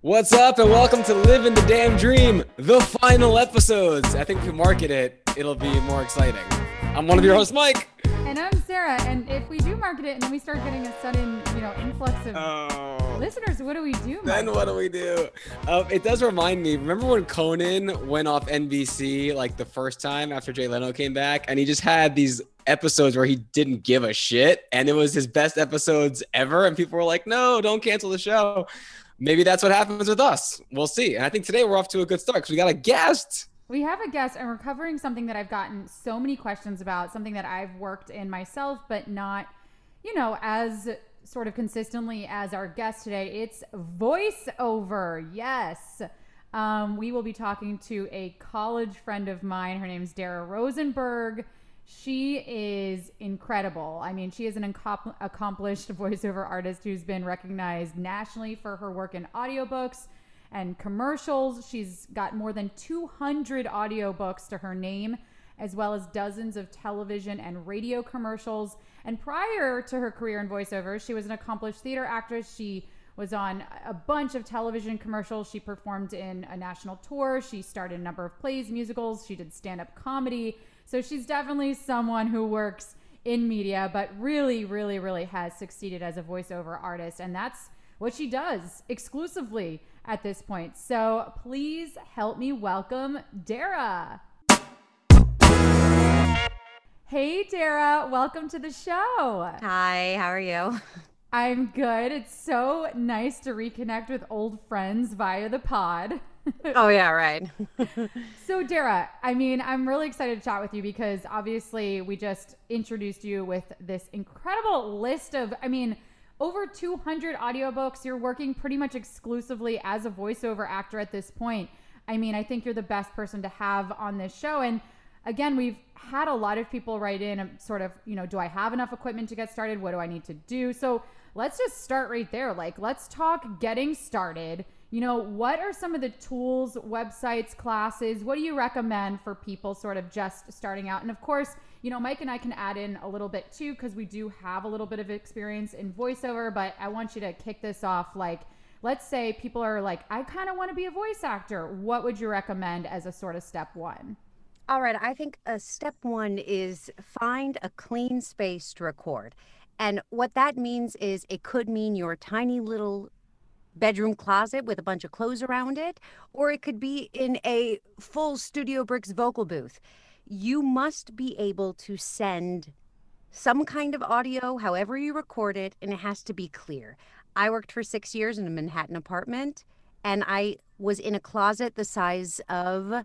What's up, and welcome to Living the Damn Dream, the final episodes. I think if we market it, it'll be more exciting. I'm one of your hosts, Mike. And I'm Sarah. And if we do market it and then we start getting a sudden, you know, influx of Oh. listeners, what do we do? Then what do we do? Uh, it does remind me. Remember when Conan went off NBC like the first time after Jay Leno came back, and he just had these episodes where he didn't give a shit, and it was his best episodes ever, and people were like, "No, don't cancel the show." Maybe that's what happens with us. We'll see. And I think today we're off to a good start because we got a guest. We have a guest, and we're covering something that I've gotten so many questions about, something that I've worked in myself, but not, you know, as sort of consistently as our guest today. It's voiceover. Yes. Um, we will be talking to a college friend of mine. Her name's Dara Rosenberg. She is incredible. I mean, she is an accomplished voiceover artist who's been recognized nationally for her work in audiobooks and commercials. She's got more than 200 audiobooks to her name, as well as dozens of television and radio commercials. And prior to her career in voiceover, she was an accomplished theater actress. She was on a bunch of television commercials. She performed in a national tour. She starred in a number of plays, musicals. She did stand up comedy. So she's definitely someone who works in media, but really, really, really has succeeded as a voiceover artist. And that's what she does exclusively at this point. So please help me welcome Dara. Hey, Dara, welcome to the show. Hi, how are you? I'm good. It's so nice to reconnect with old friends via the pod. Oh yeah, right. So, Dara, I mean, I'm really excited to chat with you because obviously we just introduced you with this incredible list of, I mean, over 200 audiobooks. You're working pretty much exclusively as a voiceover actor at this point. I mean, I think you're the best person to have on this show. And again, we've had a lot of people write in and sort of, you know, do I have enough equipment to get started? What do I need to do? So let's just start right there. Like, let's talk getting started. You know, what are some of the tools, websites, classes? What do you recommend for people sort of just starting out? And of course, you know, Mike and I can add in a little bit too, because we do have a little bit of experience in voiceover, but I want you to kick this off. Like, let's say people are like, I kind of want to be a voice actor. What would you recommend as a sort of step one? All right, I think uh, step one is find a clean space to record. And what that means is it could mean your tiny little bedroom closet with a bunch of clothes around it, or it could be in a full Studio Bricks vocal booth. You must be able to send some kind of audio, however you record it, and it has to be clear. I worked for six years in a Manhattan apartment, and I was in a closet the size of,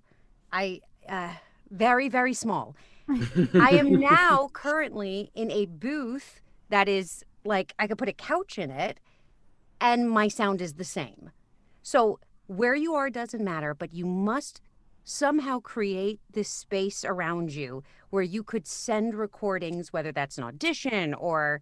I, uh, very, very small. I am now currently in a booth that is like I could put a couch in it and my sound is the same. So where you are doesn't matter, but you must somehow create this space around you where you could send recordings, whether that's an audition or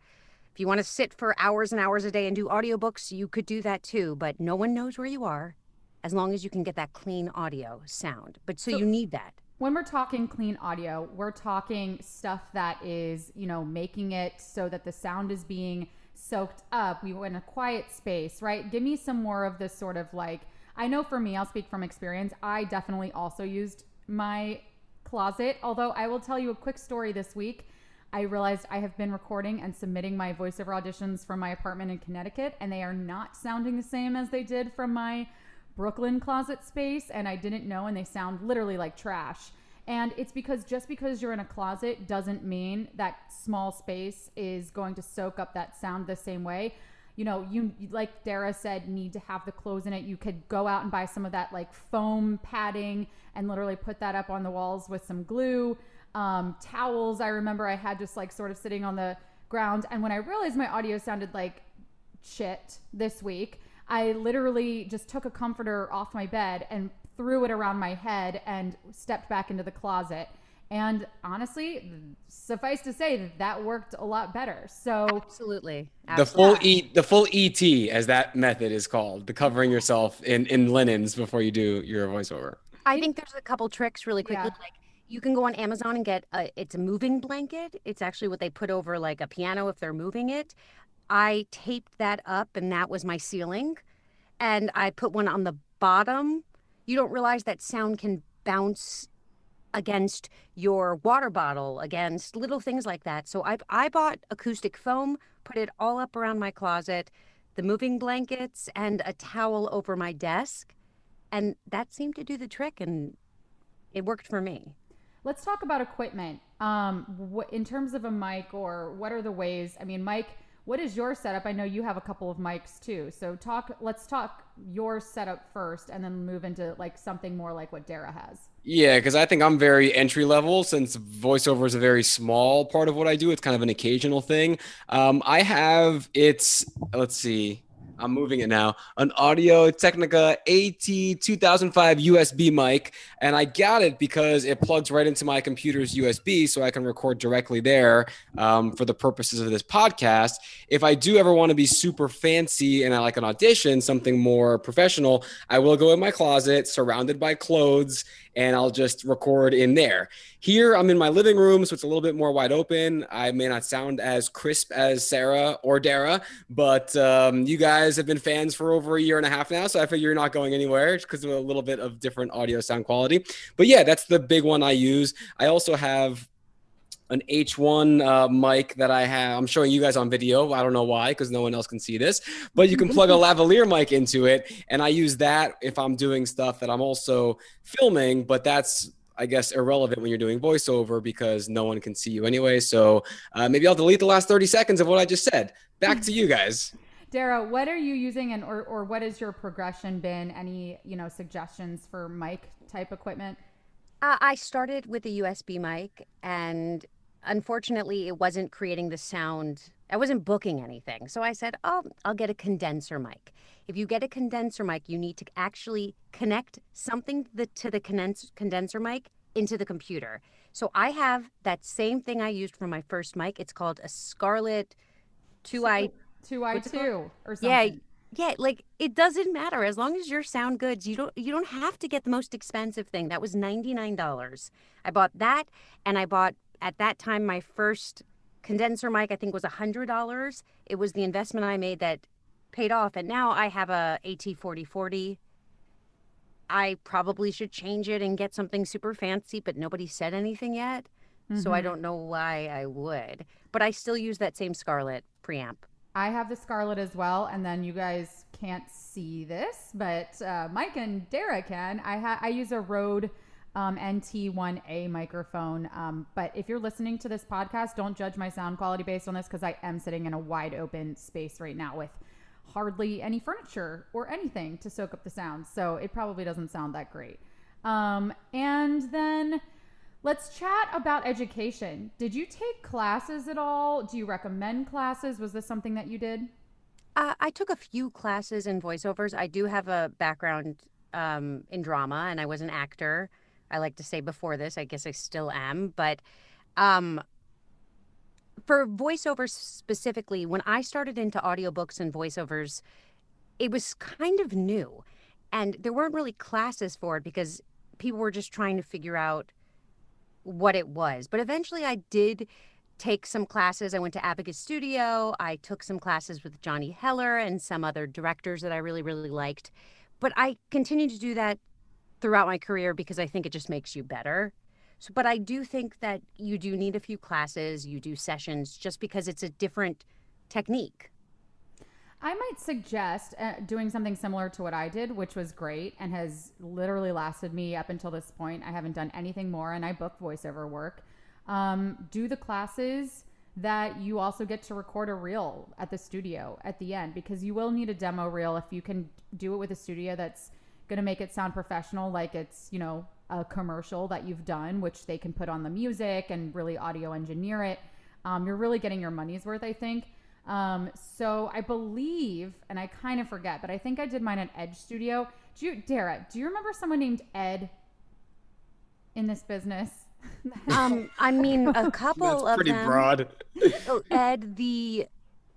if you want to sit for hours and hours a day and do audiobooks, you could do that too, but no one knows where you are as long as you can get that clean audio sound. But so, So- you need that. when we're talking clean audio, we're talking stuff that is, you know, making it so that the sound is being soaked up. We were in a quiet space, right? Give me some more of this sort of like, I know for me, I'll speak from experience. I definitely also used my closet, although I will tell you a quick story this week. I realized I have been recording and submitting my voiceover auditions from my apartment in Connecticut, and they are not sounding the same as they did from my Brooklyn closet space and I didn't know and they sound literally like trash. And it's because just because you're in a closet doesn't mean that small space is going to soak up that sound the same way. You know, you like Dara said, need to have the clothes in it. You could go out and buy some of that like foam padding and literally put that up on the walls with some glue. Um, towels, I remember I had just like sort of sitting on the ground. And when I realized my audio sounded like shit this week, I literally just took a comforter off my bed and threw it around my head and stepped back into the closet. And honestly, suffice to say that that worked a lot better. So, Absolutely. The full E, the full ET, as that method is called, the covering yourself in in linens before you do your voiceover. I think there's a couple tricks really quickly. Yeah. Like you can go on Amazon and get a, it's a moving blanket. It's actually what they put over like a piano if they're moving it. I taped that up and that was my ceiling. and I put one on the bottom. You don't realize that sound can bounce against your water bottle, against little things like that. So I I bought acoustic foam, put it all up around my closet, the moving blankets, and a towel over my desk, and that seemed to do the trick, and it worked for me. Let's talk about equipment. Um, in terms of a mic, or what are the ways? I mean, Mike, what is your setup? I know you have a couple of mics too. So talk. Let's talk your setup first, and then move into like something more like what Dara has. Yeah, because I think I'm very entry level since voiceover is a very small part of what I do. It's kind of an occasional thing. Um, I have it's let's see. I'm moving it now. An Audio Technica AT2005 USB mic, and I got it because it plugs right into my computer's USB, so I can record directly there um, for the purposes of this podcast. If I do ever want to be super fancy and I like an audition, something more professional, I will go in my closet, surrounded by clothes, and I'll just record in there. Here, I'm in my living room, so it's a little bit more wide open. I may not sound as crisp as Sarah or Dara, but um, you guys have been fans for over a year and a half now, so I figure you're not going anywhere because of a little bit of different audio sound quality. But yeah, that's the big one I use. I also have an H1 uh, mic that I have. I'm showing you guys on video. I don't know why, because no one else can see this, but you can plug a lavalier mic into it. And I use that if I'm doing stuff that I'm also filming, but that's, I guess, irrelevant when you're doing voiceover because no one can see you anyway. So uh, maybe I'll delete the last 30 seconds of what I just said. Back to you guys. Dara, what are you using and or, or what has your progression been? Any, you know, suggestions for mic type equipment? Uh, I started with a USB mic, and unfortunately, it wasn't creating the sound. I wasn't booking anything. So I said, oh, I'll get a condenser mic. If you get a condenser mic, you need to actually connect something the, to the condens- condenser mic into the computer. So I have that same thing I used for my first mic. It's called a Scarlett 2i. 2i2 or something. Yeah, yeah, like it doesn't matter as long as your sound goods. You don't you don't have to get the most expensive thing. That was $99. I bought that and I bought at that time my first condenser mic I think was $100. It was the investment I made that paid off and now I have a AT4040. I probably should change it and get something super fancy, but nobody said anything yet. So I Mhm. don't know why I would. But I still use that same Scarlett preamp. I have the Scarlet as well, and then you guys can't see this, but uh, Mike and Dara can. I ha- I use a Rode um, NT1A microphone, um, but if you're listening to this podcast, don't judge my sound quality based on this because I am sitting in a wide open space right now with hardly any furniture or anything to soak up the sound, so it probably doesn't sound that great. Um, and then Let's chat about education. Did you take classes at all? Do you recommend classes? Was this something that you did? Uh, I took a few classes in voiceovers. I do have a background um, in drama, and I was an actor. I like to say before this, I guess I still am. But um, for voiceovers specifically, when I started into audiobooks and voiceovers, it was kind of new. And there weren't really classes for it because people were just trying to figure out what it was. But eventually I did take some classes. I went to Abacus Studio. I took some classes with Johnny Heller and some other directors that I really, really liked. But I continued to do that throughout my career because I think it just makes you better. So, but I do think that you do need a few classes, you do sessions just because it's a different technique. I might suggest uh, doing something similar to what I did, which was great and has literally lasted me up until this point. I haven't done anything more, and I book voiceover work. Um, do the classes that you also get to record a reel at the studio at the end because you will need a demo reel if you can do it with a studio that's going to make it sound professional, like it's, you know, a commercial that you've done, which they can put on the music and really audio engineer it. Um, you're really getting your money's worth, I think. Um, so I believe, and I kind of forget, but I think I did mine at Edge Studio. Do you, Dara, do you remember someone named Ed in this business? Um, I mean, a couple That's of pretty them. broad. Oh, Ed, the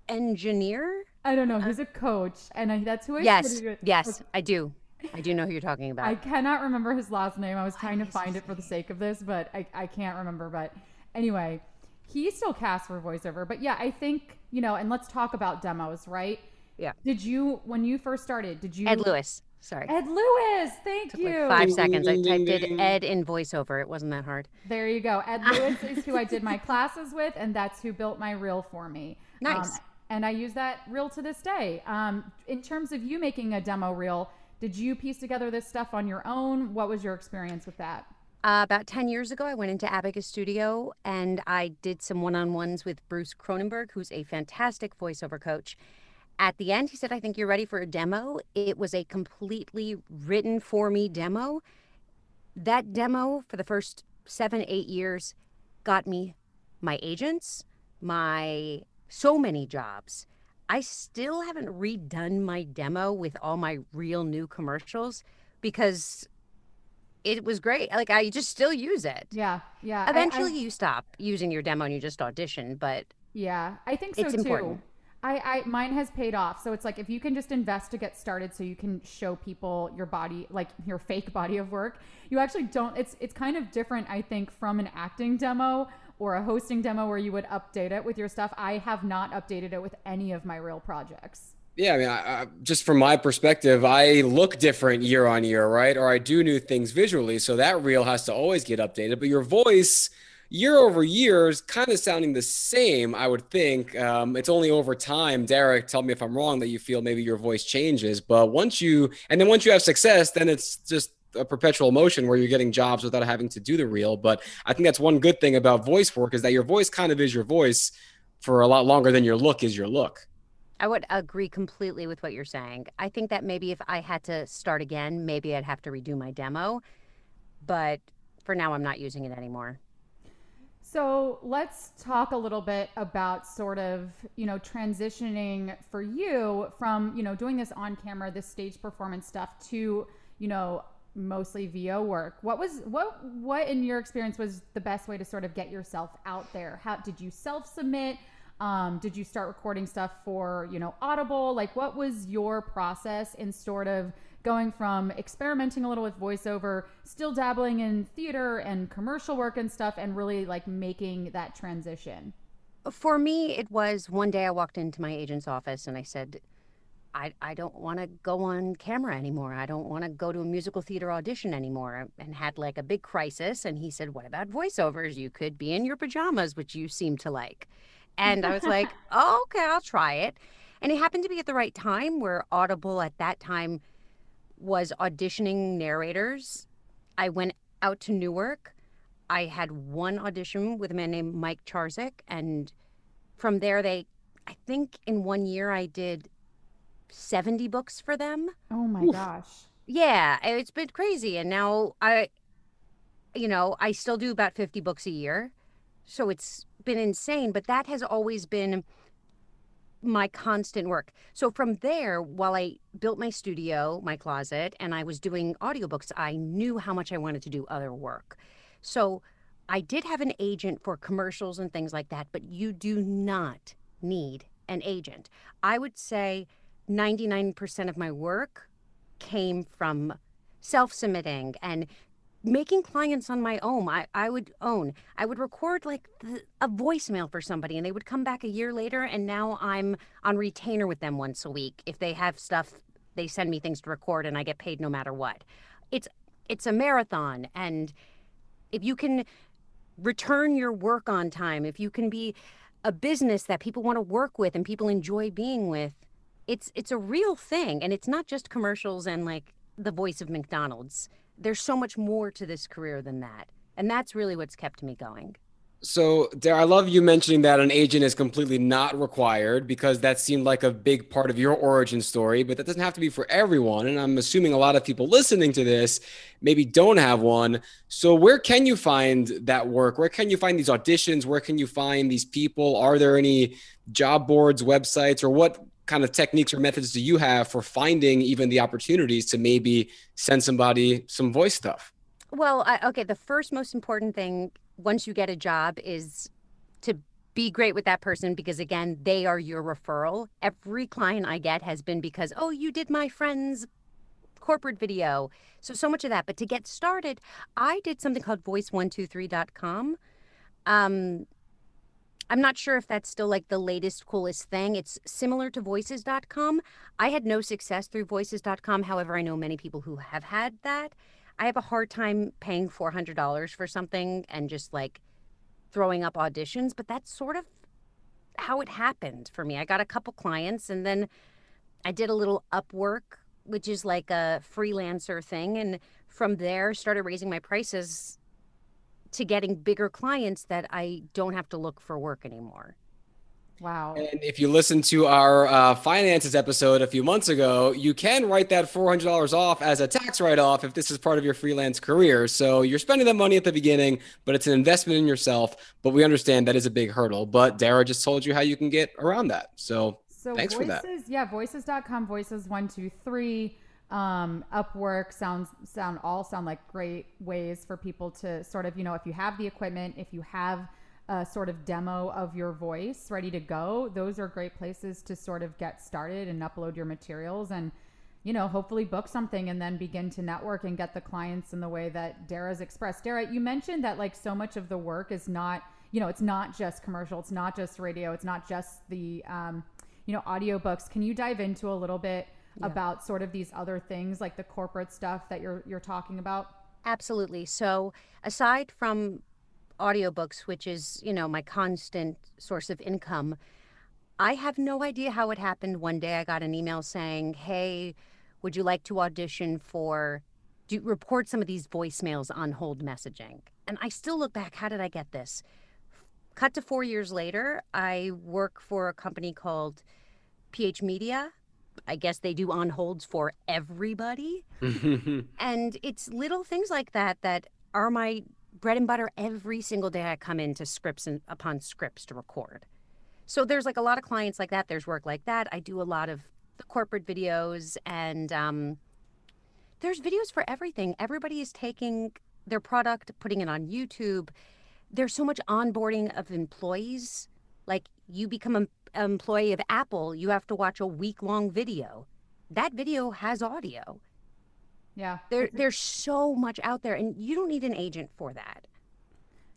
engineer. I don't know. He's a coach, and I, that's who I Yes, pretty good- yes, I do. I do know who you're talking about. I cannot remember his last name. I was trying to find it for the sake of this, but I, I can't remember. But anyway, he still casts for voiceover. But yeah, I think, you know, and let's talk about demos, right? Yeah. Did you when you first started? Did you Ed Lewis. Sorry. Ed Lewis, thank Took you. like five seconds. I typed in. Ed in voiceover. It wasn't that hard. There you go. Ed Lewis is who I did my classes with, and that's who built my reel for me. Um, Nice. and I use that reel to this day. Um, in terms of you making a demo reel, did you piece together this stuff on your own? What was your experience with that? Uh, about 10 years ago, I went into Abacus Studio and I did some one on ones with Bruce Cronenberg, who's a fantastic voiceover coach. At the end, he said, I think you're ready for a demo. It was a completely written for me demo. That demo for the first seven, eight years got me my agents, my so many jobs. I still haven't redone my demo with all my real new commercials because it was great. Like I just still use it. Yeah, yeah. I- I- Eventually, you stop using your demo and you just audition. But Yeah, I think so It's too. important. I, I mine has paid off. So it's like if you can just invest to get started so you can show people your body like your fake body of work, you actually don't it's it's kind of different I think from an acting demo or a hosting demo where you would update it with your stuff. I have not updated it with any of my real projects. Yeah, I mean, I, I, just from my perspective, I look different year on year, right? Or I do new things visually, so that reel has to always get updated. But your voice, year over year, is kind of sounding the same. I would think um, it's only over time. Derek, tell me if I'm wrong that you feel maybe your voice changes. But once you, and then once you have success, then it's just a perpetual motion where you're getting jobs without having to do the reel. But I think that's one good thing about voice work is that your voice kind of is your voice for a lot longer than your look is your look. I would agree completely with what you're saying. I think that maybe if I had to start again, maybe I'd have to redo my demo. But for now, I'm not using it anymore. So let's talk a little bit about sort of, you know, transitioning for you from, you know, doing this on camera, this stage performance stuff to, you know, mostly VO work. What was what what in your experience was the best way to sort of get yourself out there? How did you self-submit? Um, did you start recording stuff for, you know, Audible? Like what was your process in sort of going from experimenting a little with voiceover, still dabbling in theater and commercial work and stuff, and really like making that transition? For me, it was one day I walked into my agent's office and I said, I, I don't want to go on camera anymore. I don't want to go to a musical theater audition anymore. And had like a big crisis. And he said, What about voiceovers? You could be in your pajamas, which you seem to like. And I was like, oh, Okay, I'll try it. And it happened to be at the right time where Audible at that time was auditioning narrators. I went out to Newark. I had one audition with a man named Mike Charzuk. And from there, they, I think in one year, I did 70 books for them. Oh my gosh. Yeah, it's been crazy. And now I, you know, I still do about 50 books a year. So it's been insane, but that has always been my constant work. So from there, while I built my studio, my closet, and I was doing audiobooks, I knew how much I wanted to do other work. So I did have an agent for commercials and things like that, but you do not need an agent. I would say 99% of my work came from self submitting and making clients on my own. I, I would own. I would record like the, a voicemail for somebody and they would come back a year later and now I'm on retainer with them once a week. If they have stuff, they send me things to record and I get paid no matter what. It's it's a marathon and if you can return your work on time, if you can be a business that people want to work with and people enjoy being with, it's it's a real thing and it's not just commercials and like the voice of McDonald's. There's so much more to this career than that. And that's really what's kept me going. So, Dare, I love you mentioning that an agent is completely not required because that seemed like a big part of your origin story, but that doesn't have to be for everyone. And I'm assuming a lot of people listening to this maybe don't have one. So, where can you find that work? Where can you find these auditions? Where can you find these people? Are there any job boards, websites, or what kind of techniques or methods do you have for finding even the opportunities to maybe send somebody some voice stuff? Well, I, okay, the first most important thing once you get a job is to be great with that person because again, they are your referral. Every client I get has been because, "Oh, you did my friend's corporate video." So so much of that, but to get started, I did something called voice123.com. Um I'm not sure if that's still like the latest, coolest thing. It's similar to voices.com. I had no success through voices.com. However, I know many people who have had that. I have a hard time paying $400 for something and just like throwing up auditions, but that's sort of how it happened for me. I got a couple clients and then I did a little Upwork, which is like a freelancer thing. And from there, started raising my prices to getting bigger clients that I don't have to look for work anymore. Wow. And if you listen to our uh, finances episode a few months ago, you can write that $400 off as a tax write off if this is part of your freelance career. So you're spending that money at the beginning, but it's an investment in yourself. But we understand that is a big hurdle. But Dara just told you how you can get around that. So, so thanks voices, for that. Yeah, voices.com, voices one, two, three um, Upwork sounds sound all sound like great ways for people to sort of you know if you have the equipment, if you have a sort of demo of your voice ready to go, those are great places to sort of get started and upload your materials and you know hopefully book something and then begin to network and get the clients in the way that Dara's expressed. Dara, you mentioned that like so much of the work is not you know it's not just commercial, it's not just radio, it's not just the um, you know audiobooks. Can you dive into a little bit? Yeah. about sort of these other things like the corporate stuff that you're you're talking about? Absolutely. So, aside from audiobooks, which is, you know, my constant source of income, I have no idea how it happened. One day I got an email saying, "Hey, would you like to audition for do report some of these voicemails on hold messaging?" And I still look back, how did I get this? Cut to 4 years later, I work for a company called PH Media I guess they do on holds for everybody. and it's little things like that that are my bread and butter every single day I come into scripts and upon scripts to record. So there's like a lot of clients like that. There's work like that. I do a lot of the corporate videos and um, there's videos for everything. Everybody is taking their product, putting it on YouTube. There's so much onboarding of employees. Like you become a employee of Apple, you have to watch a week long video. That video has audio. Yeah. There, there's so much out there, and you don't need an agent for that.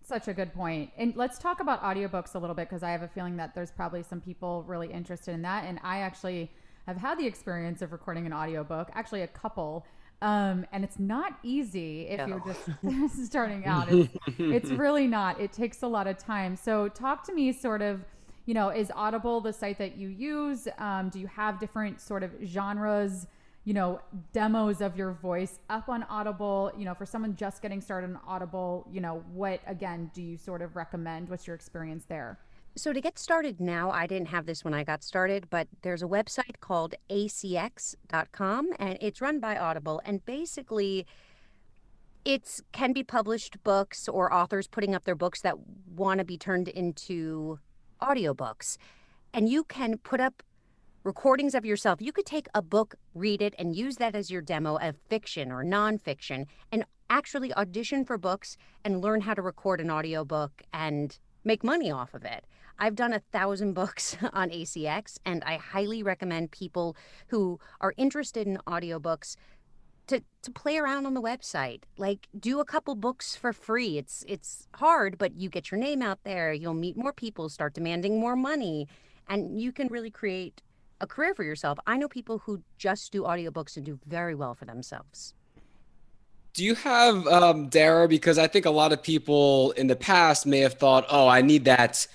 Such a good point. And let's talk about audiobooks a little bit because I have a feeling that there's probably some people really interested in that. And I actually have had the experience of recording an audiobook, actually, a couple. Um, and it's not easy if no. you're just starting out. It's, it's really not. It takes a lot of time. So, talk to me sort of you know, is Audible the site that you use? Um, do you have different sort of genres, you know, demos of your voice up on Audible? You know, for someone just getting started on Audible, you know, what again do you sort of recommend? What's your experience there? So to get started now, I didn't have this when I got started, but there's a website called acx.com and it's run by Audible and basically it's can be published books or authors putting up their books that want to be turned into audiobooks and you can put up recordings of yourself. You could take a book, read it, and use that as your demo of fiction or nonfiction and actually audition for books and learn how to record an audiobook and make money off of it. I've done a thousand books on ACX, and I highly recommend people who are interested in audiobooks to to play around on the website. Like do a couple books for free. It's it's hard, but you get your name out there, you'll meet more people, start demanding more money, and you can really create a career for yourself. I know people who just do audiobooks and do very well for themselves. Do you have um, Dara? Because I think a lot of people in the past may have thought, "Oh, I need that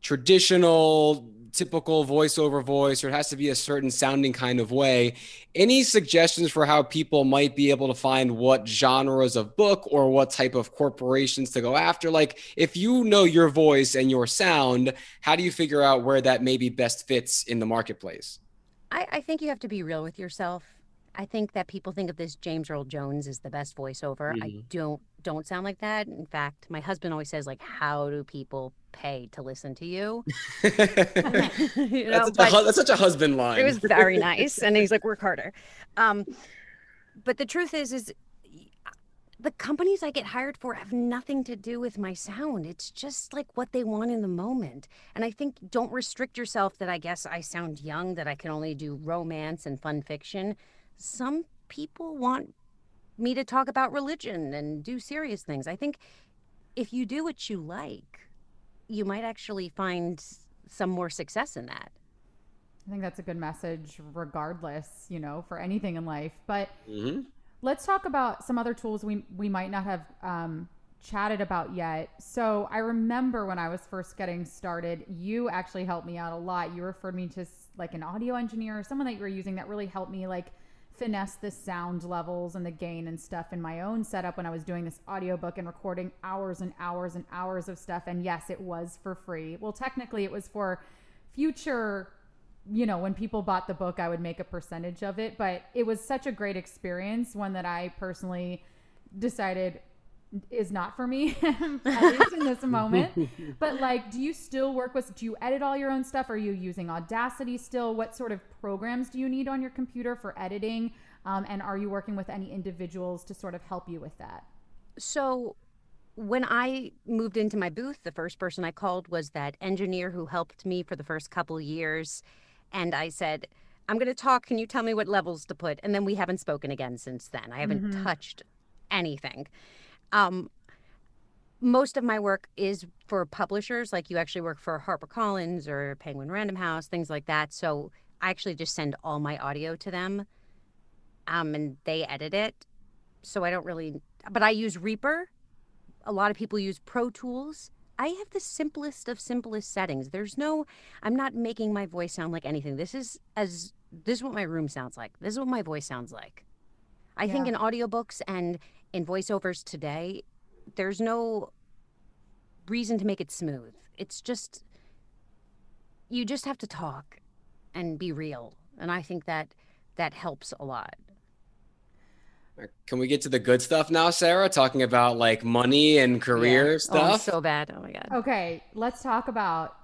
traditional typical voiceover voice or it has to be a certain sounding kind of way. Any suggestions for how people might be able to find what genres of book or what type of corporations to go after? Like, if you know your voice and your sound, how do you figure out where that maybe best fits in the marketplace? I, I think you have to be real with yourself. I think that people think of this James Earl Jones as the best voiceover. Mm-hmm. I don't don't sound like that. In fact, my husband always says like, "How do people pay to listen to you?" you know, that's, such a, that's, such a, husband line. It was very nice, and he's like, "Work harder." Um, but the truth is, is the companies I get hired for have nothing to do with my sound. It's just like what they want in the moment. And I think don't restrict yourself that I guess I sound young, that I can only do romance and fun fiction some people want me to talk about religion and do serious things. I think if you do what you like, you might actually find some more success in that. I think that's a good message, regardless, you know, for anything in life. But Mhm. let's talk about some other tools we we might not have um, chatted about yet. So I remember when I was first getting started, you actually helped me out a lot. You referred me to like an audio engineer or someone that you were using that really helped me like finesse the sound levels and the gain and stuff in my own setup when I was doing this audiobook and recording hours and hours and hours of stuff. And yes, it was for free. Well, technically, it was for future you know, when people bought the book, I would make a percentage of it. But it was such a great experience, one that I personally decided is not for me, at least in this moment. But like, do you still work with, do you edit all your own stuff? Are you using Audacity still? What sort of programs do you need on your computer for editing? Um, and are you working with any individuals to sort of help you with that? So when I moved into my booth, the first person I called was that engineer who helped me for the first couple years. And I said, I'm going to talk. Can you tell me what levels to put? And then we haven't spoken again since then. I haven't Mhm. touched anything. Um, most of my work is for publishers, like you actually work for HarperCollins or Penguin Random House, things like that. So I actually just send all my audio to them um, and they edit it. So I don't really, but I use Reaper. A lot of people use Pro Tools. I have the simplest of simplest settings. There's no, I'm not making my voice sound like anything. This is as, this is what my room sounds like. This is what my voice sounds like. I think in audiobooks and in voiceovers today, there's no reason to make it smooth. It's just, you just have to talk and be real. And I think that that helps a lot. Can we get to the good stuff now, Sarah? Talking about like money and career Yeah. Oh, stuff. Oh, so bad. Oh my God. Okay, let's talk about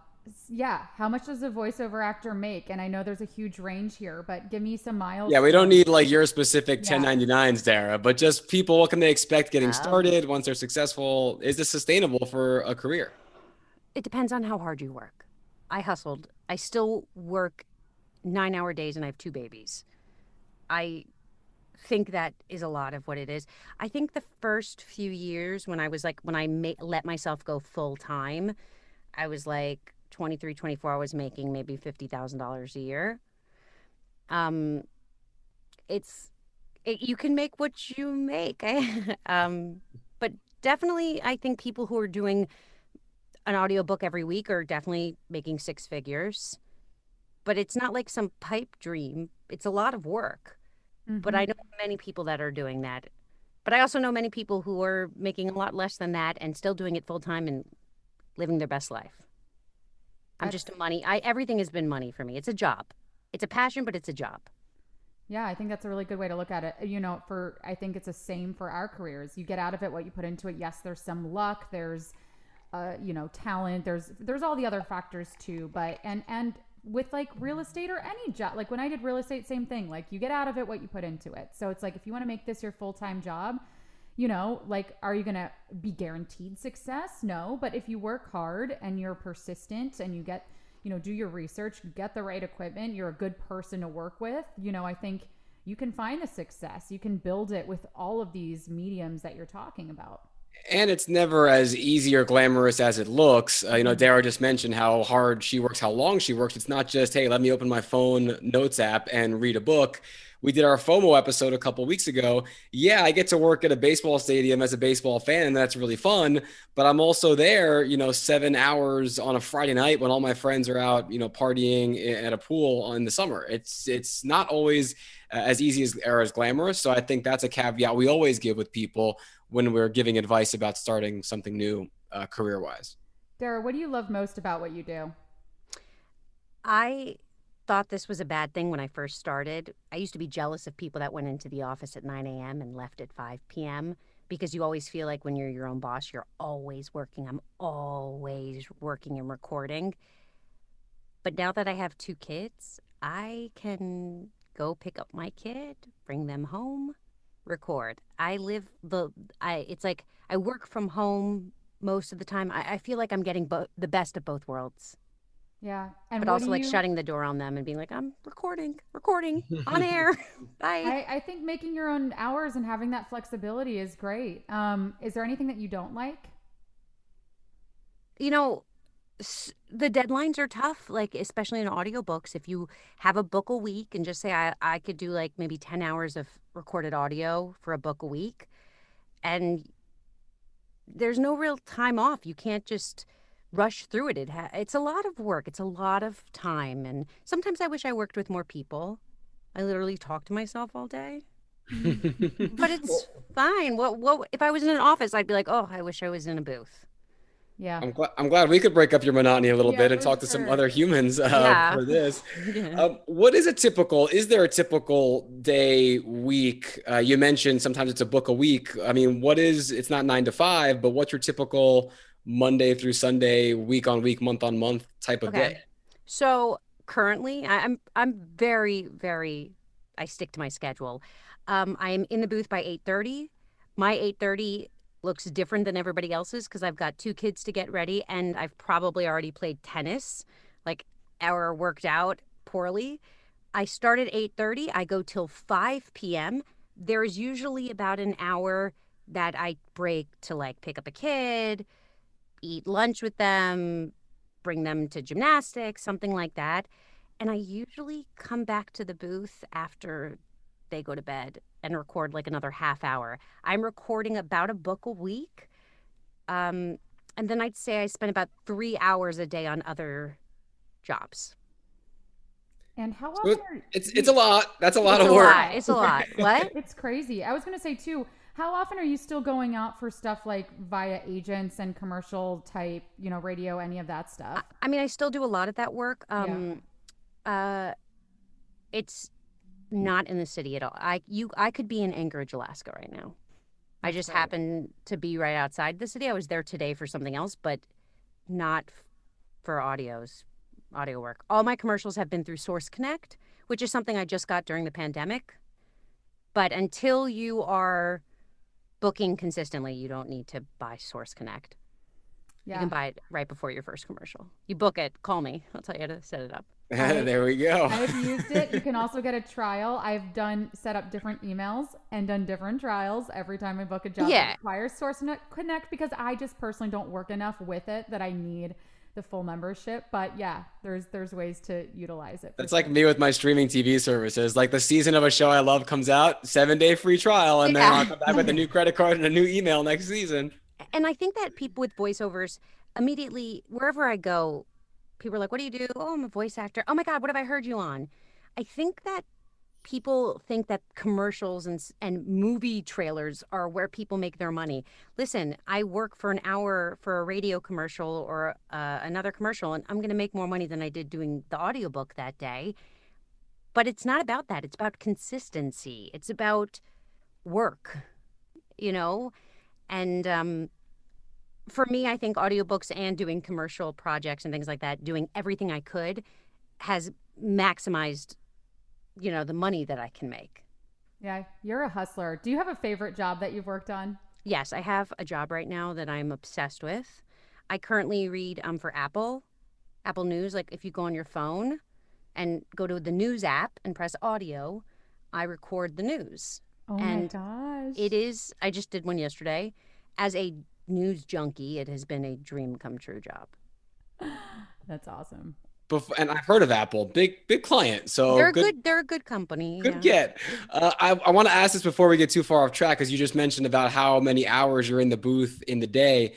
yeah, how much does a voiceover actor make? And I know there's a huge range here, but give me some miles. Yeah, we don't need like your specific Yeah. 1099s, Dara, but just people, what can they expect getting Um, started once they're successful? Is this sustainable for a career? It depends on how hard you work. I hustled. I still work nine hour days and I have two babies. I think that is a lot of what it is. I think the first few years when I was like, when I ma- let myself go full time, I was like 23, 24, I was making maybe $50,000 a year. Um, it's, it, you can make what you make. um, but definitely, I think people who are doing an audiobook every week are definitely making six figures. But it's not like some pipe dream. It's a lot of work. But Mhm. I know many people that are doing that. But I also know many people who are making a lot less than that and still doing it full time and living their best life. I'm just a money. I everything has been money for me. It's a job. It's a passion, but it's a job. Yeah, I think that's a really good way to look at it. You know, for I think it's the same for our careers. You get out of it what you put into it. Yes, there's some luck, there's uh, you know, talent, there's there's all the other factors too, but and and with like real estate or any job, like when I did real estate same thing. Like you get out of it what you put into it. So it's like if you want to make this your full-time job, you know, like are you going to be guaranteed success? No, but if you work hard and you're persistent and you get you know, do your research, get the right equipment, you're a good person to work with, you know, I think you can find the success. You can build it with all of these mediums that you're talking about. And it's never as easy or glamorous as it looks. Uh, you know, Dara just mentioned how hard she works, how long she works. It's not just, hey, let me open my phone notes app and read a book. We did our FOMO episode a couple weeks ago. Yeah, I get to work at a baseball stadium as a baseball fan, and that's really fun. But I'm also there, you know, seven hours on a Friday night when all my friends are out, you know, partying at a pool in the summer. It's it's not always uh, as easy as or as glamorous. So I think that's a caveat we always give with people when we're giving advice about starting something new uh, career wise. Dara, what do you love most about what you do? I thought this was a bad thing when I first started. I used to be jealous of people that went into the office at 9 a.m. and left at 5 p.m. because you always feel like when you're your own boss, you're always working. I'm always working and recording. But now that I have two kids, I can go pick up my kid, bring them home, record. I live the I it's like I work from home most of the time. I, I feel like I'm getting bo- the best of both worlds Yeah. And but also like you- shutting the door on them and being like, I'm recording, recording on air. Bye. I, I think making your own hours and having that flexibility is great. Um, is there anything that you don't like? you know, s- the deadlines are tough like especially in audiobooks if you have a book a week and just say I, I could do like maybe 10 hours of recorded audio for a book a week and there's no real time off you can't just rush through it, it ha- it's a lot of work it's a lot of time and sometimes i wish i worked with more people i literally talk to myself all day but it's fine what what if i was in an office i'd be like oh i wish i was in a booth Yeah. I'm glad, I'm glad we could break up your monotony a little Yeah, bit and talk to some other humans uh, Yeah. for this. Yeah. Um, what is a typical? Is there a typical day, week? Uh, you mentioned sometimes it's a book a week. I mean, what is? It's not nine to five, but what's your typical Monday through Sunday, week on week, month on month type of Okay. day? So currently, I'm I'm very very I stick to my schedule. Um, I am in the booth by eight thirty. My eight thirty looks different than everybody else's because I've got two kids to get ready, and I've probably already played tennis, like or worked out poorly. I start at eight thirty. I go till five p.m. There is usually about an hour that I break to like pick up a kid, eat lunch with them, bring them to gymnastics, something like that. And I usually come back to the booth after they go to bed and record like another half hour. I'm recording about a book a week. Um, and then I'd say I spend about three hours a day on other jobs. And how often are It's it's a lot. That's a lot it's of a work. lot. It's a lot. What? It's crazy. I was going to say too, how often are you still going out for stuff like via agents and commercial type, you know, radio, any of that stuff? I mean, I still do a lot of that work. Yeah. Um, uh, it's not in the city at all. I you I could be in Anchorage, Alaska right now. I just happen to be right outside the city. I was there today for something else, but not f- for audios, audio work. All my commercials have been through Source Connect, which is something I just got during the pandemic. But until you are booking consistently, you don't need to buy Source Connect. Yeah. You can buy it right before your first commercial. You book it, call me. I'll tell you how to set it up. there we go. I've used it. You can also get a trial. I've done set up different emails and done different trials every time I book a job Yeah. that requires Source Connect- Connect because I just personally don't work enough with it that I need the full membership. But yeah, there's there's ways to utilize it. it's That's like me with my streaming TV services. Like the season of a show I love comes out, seven day free trial, and then I'll come back with a new credit card and a new email next season. And I think that people with voiceovers immediately, wherever I go, people are like, What do you do? Oh, I'm a voice actor. Oh my God, what have I heard you on? I think that people think that commercials and, and movie trailers are where people make their money. Listen, I work for an hour for a radio commercial or uh, another commercial, and I'm going to make more money than I did doing the audiobook that day. But it's not about that. It's about consistency. It's about work, you know? And um, for me, I think audiobooks and doing commercial projects and things like that, doing everything I could has maximized, you know, the money that I can make. Yeah, you're a hustler. Do you have a favorite job that you've worked on? Yes, I have a job right now that I'm obsessed with. I currently read um, for Apple, Apple News. Like if you go on your phone and go to the news app and press audio, I record the news. Oh And my gosh. It is, I just did one yesterday. As a news junkie, it has been a dream come true job. That's awesome. Bef- and I've heard of Apple, big big client. So they're a good, good, they're a good company. good yeah. get. Uh, I I want to ask this before we get too far off track, because you just mentioned about how many hours you're in the booth in the day.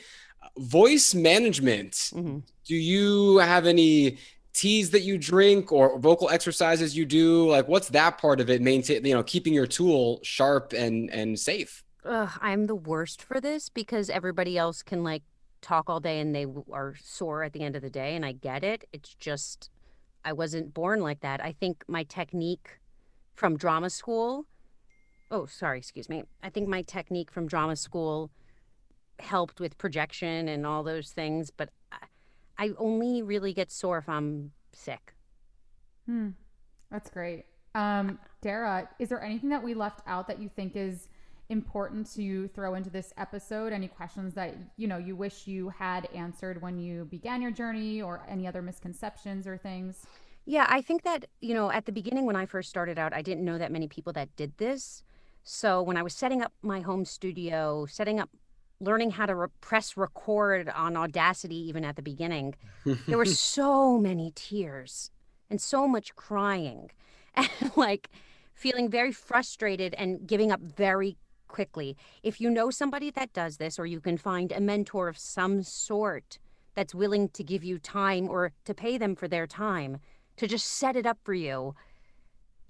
Voice management. Mhm. Do you have any teas that you drink or vocal exercises you do? Like, what's that part of it? Maintain, you know, keeping your tool sharp and and safe. Ugh, I'm the worst for this because everybody else can like talk all day and they are sore at the end of the day, and I get it. It's just I wasn't born like that. I think my technique from drama school. Oh, sorry, excuse me. I think my technique from drama school helped with projection and all those things, but I, only really get sore if I'm sick. Hmm. That's great. Um, Dara, is there anything that we left out that you think is important to throw into this episode? Any questions that you know you wish you had answered when you began your journey, or any other misconceptions or things? Yeah, I think that, you know, at the beginning when I first started out, I didn't know that many people that did this. So when I was setting up my home studio, setting up learning how to re- press record on Audacity, even at the beginning, there were so many tears and so much crying and like feeling very frustrated and giving up very quickly. If you know somebody that does this, or you can find a mentor of some sort that's willing to give you time or to pay them for their time to just set it up for you,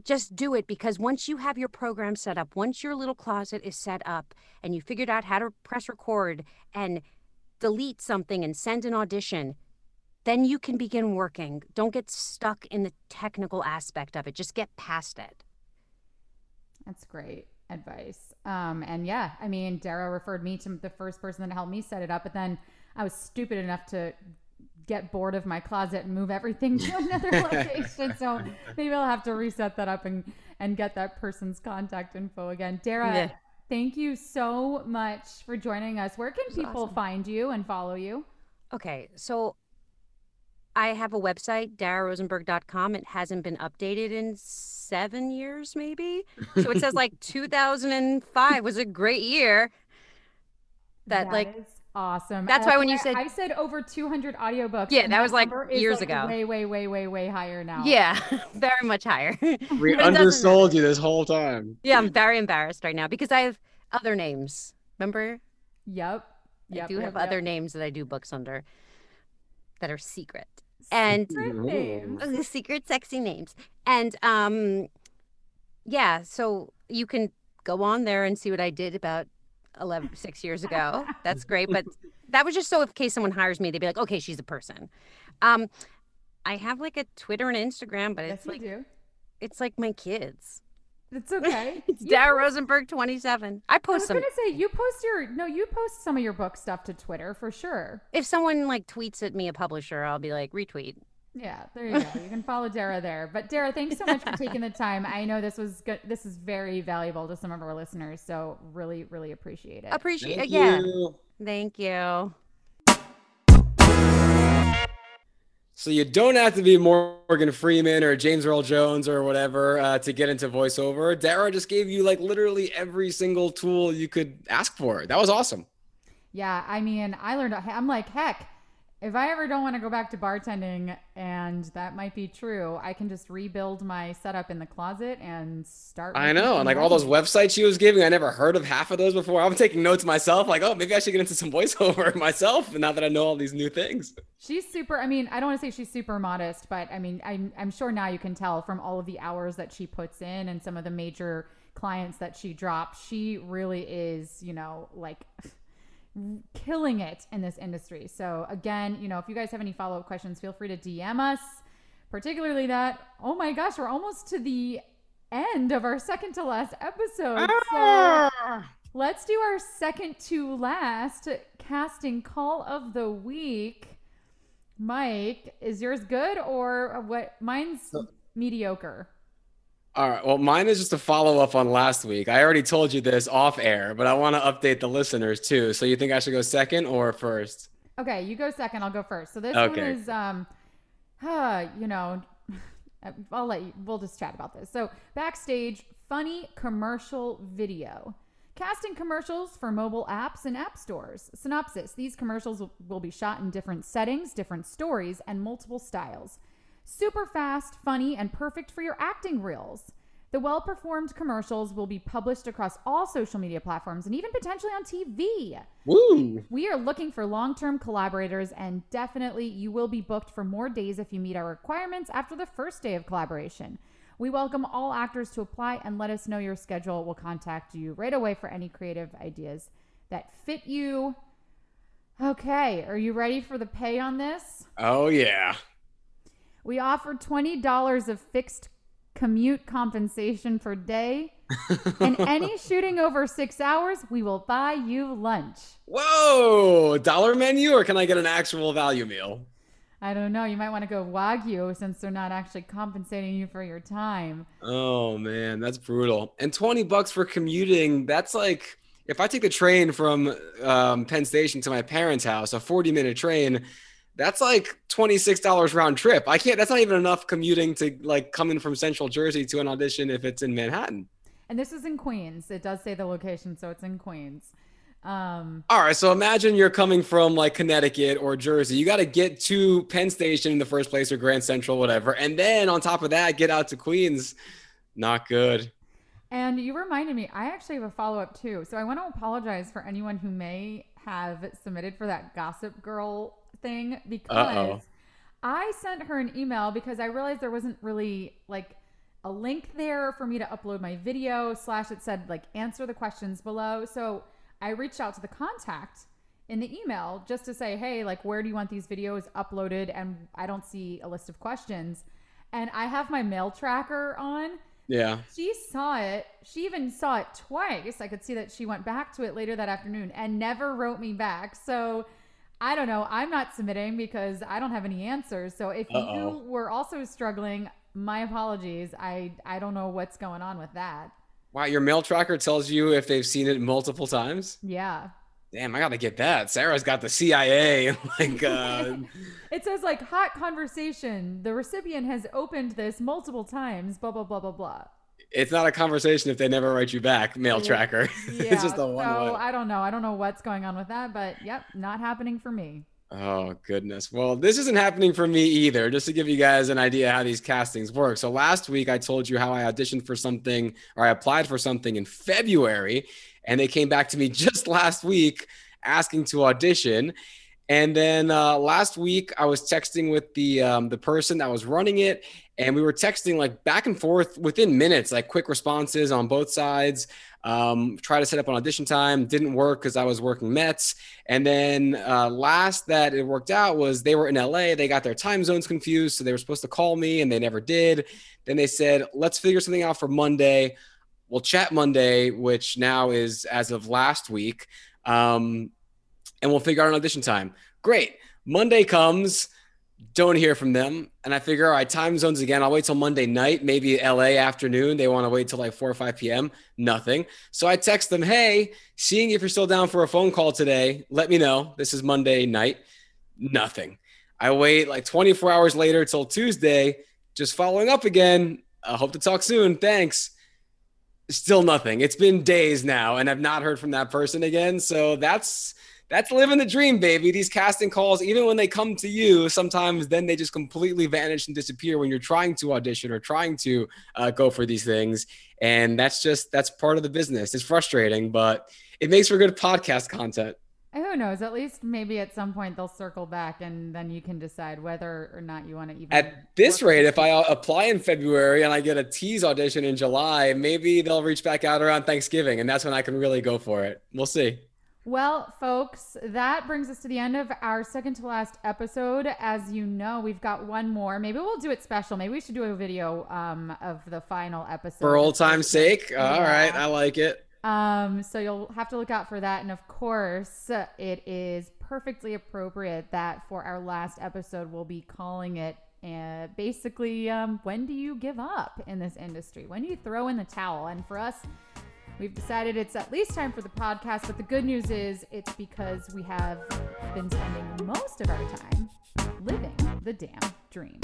just do it because once you have your program set up, once your little closet is set up and you figured out how to press record and delete something and send an audition, then you can begin working. Don't get stuck in the technical aspect of it, just get past it. That's great advice. Um, and yeah, I mean, Dara referred me to the first person that helped me set it up, but then I was stupid enough to get bored of my closet and move everything to another location. So maybe I'll have to reset that up and and get that person's contact info again. Dara, yeah. thank you so much for joining us. Where can people awesome. find you and follow you? Okay, so I have a website, dararosenberg.com. It hasn't been updated in seven years, maybe. So it says like 2005 was a great year. That, that like awesome. That's why when you said I said over 200 audiobooks. Yeah, that was like years like ago. Way, way, way, way, way higher now. Yeah, very much higher. We undersold you this whole time. Yeah, I'm very embarrassed right now because I have other names. Remember? Yep. Yep, I do yep, have yep. other names that I do books under that are secret. And secret names. secret sexy names. And um yeah, so you can go on there and see what I did about 11 6 years ago. That's great, but that was just so in case someone hires me, they'd be like, "Okay, she's a person." Um I have like a Twitter and Instagram, but yes, it's like do. it's like my kids. It's okay. it's Dara Rosenberg 27. I post I was some. gonna say you post your no, you post some of your book stuff to Twitter for sure. If someone like tweets at me, a publisher, I'll be like retweet. Yeah, there you go. You can follow Dara there. But Dara, thanks so much for taking the time. I know this was good. This is very valuable to some of our listeners. So really, really appreciate it. Appreciate Thank it. Yeah. you. Thank you. So you don't have to be Morgan Freeman or James Earl Jones or whatever uh, to get into voiceover. Dara just gave you like literally every single tool you could ask for. That was awesome. Yeah, I mean, I learned. I'm like, heck, if I ever don't want to go back to bartending, and that might be true, I can just rebuild my setup in the closet and start. I know, and like all those websites she was giving, I never heard of half of those before. I'm taking notes myself, like, oh, maybe I should get into some voiceover myself. Now that I know all these new things, she's super. I mean, I don't want to say she's super modest, but I mean, I'm I'm sure now you can tell from all of the hours that she puts in and some of the major clients that she drops. She really is, you know, like killing it in this industry. So again, you know, if you guys have any follow-up questions, feel free to DM us, particularly that, oh my gosh, we're almost to the end of our second to last episode. Ah! So let's do our second to last casting call of the week. Mike, is yours good or what? Mine's mediocre. All right. Well, mine is just a follow up on last week. I already told you this off air, but I want to update the listeners too. So you think I should go second or first? Okay, you go second. I'll go first. So this Okay. one is, um, uh, you know, I'll let you. We'll just chat about this. So backstage, funny commercial video. Casting commercials for mobile apps and app stores. Synopsis These commercials will, will be shot in different settings, different stories, and multiple styles. Super fast, funny, and perfect for your acting reels. The well performed commercials will be published across all social media platforms and even potentially on TV. Woo! We are looking for long term collaborators, and definitely you will be booked for more days if you meet our requirements after the first day of collaboration. We welcome all actors to apply and let us know your schedule. We'll contact you right away for any creative ideas that fit you. Okay, are you ready for the pay on this? Oh yeah. We offer $20 of fixed commute compensation per day. and any shooting over six hours, we will buy you lunch. Whoa! Dollar menu, or can I get an actual value meal? I don't know. You might want to go Wagyu since they're not actually compensating you for your time. Oh man, that's brutal. And 20 bucks for commuting, that's like if I take the train from um, Penn Station to my parents' house, a 40 minute train, that's like $26 round trip. I can't, that's not even enough commuting to like coming from central Jersey to an audition if it's in Manhattan. And this is in Queens. It does say the location, so it's in Queens. Um, All right, so imagine you're coming from like Connecticut or Jersey. You got to get to Penn Station in the first place or Grand Central, whatever. And then on top of that, get out to Queens. Not good. And you reminded me, I actually have a follow up too. So I want to apologize for anyone who may have submitted for that Gossip Girl thing because Uh-oh. I sent her an email because I realized there wasn't really like a link there for me to upload my video, slash, it said like answer the questions below. So I reached out to the contact in the email just to say, hey, like, where do you want these videos uploaded? And I don't see a list of questions. And I have my mail tracker on. Yeah. She saw it. She even saw it twice. I could see that she went back to it later that afternoon and never wrote me back. So I don't know. I'm not submitting because I don't have any answers. So if Uh-oh. you were also struggling, my apologies. I I don't know what's going on with that. Wow, your mail tracker tells you if they've seen it multiple times. Yeah. Damn, I got to get that. Sarah's got the CIA. like, uh, It says like hot conversation. The recipient has opened this multiple times, blah blah blah blah blah. It's not a conversation if they never write you back. Mail tracker. Yeah. it's just a one so. I don't know. I don't know what's going on with that, but yep, not happening for me. Oh goodness. Well, this isn't happening for me either. Just to give you guys an idea how these castings work. So last week I told you how I auditioned for something or I applied for something in February and they came back to me just last week asking to audition. And then uh, last week I was texting with the um, the person that was running it and we were texting like back and forth within minutes, like quick responses on both sides. Um, try to set up an audition time, didn't work because I was working Mets. And then uh, last that it worked out was they were in LA. They got their time zones confused, so they were supposed to call me and they never did. Then they said, "Let's figure something out for Monday." We'll chat Monday, which now is as of last week, um, and we'll figure out an audition time. Great. Monday comes don't hear from them. And I figure, all right, time zones again. I'll wait till Monday night, maybe LA afternoon. They want to wait till like 4 or 5 p.m. Nothing. So I text them, hey, seeing if you're still down for a phone call today, let me know. This is Monday night. Nothing. I wait like 24 hours later till Tuesday, just following up again. I hope to talk soon. Thanks. Still nothing. It's been days now, and I've not heard from that person again. So that's that's living the dream, baby. These casting calls, even when they come to you, sometimes then they just completely vanish and disappear when you're trying to audition or trying to uh, go for these things. And that's just that's part of the business. It's frustrating, but it makes for good podcast content. Who knows? At least maybe at some point they'll circle back, and then you can decide whether or not you want to even. At this rate, if I uh, apply in February and I get a tease audition in July, maybe they'll reach back out around Thanksgiving, and that's when I can really go for it. We'll see. Well, folks, that brings us to the end of our second to last episode. As you know, we've got one more. Maybe we'll do it special. Maybe we should do a video um, of the final episode. For old time's sake. All Yeah. right, I like it. Um, so you'll have to look out for that. And of course, it is perfectly appropriate that for our last episode, we'll be calling it uh, basically um, when do you give up in this industry? When do you throw in the towel? And for us, we've decided it's at least time for the podcast. But the good news is it's because we have been spending most of our time living the damn dream.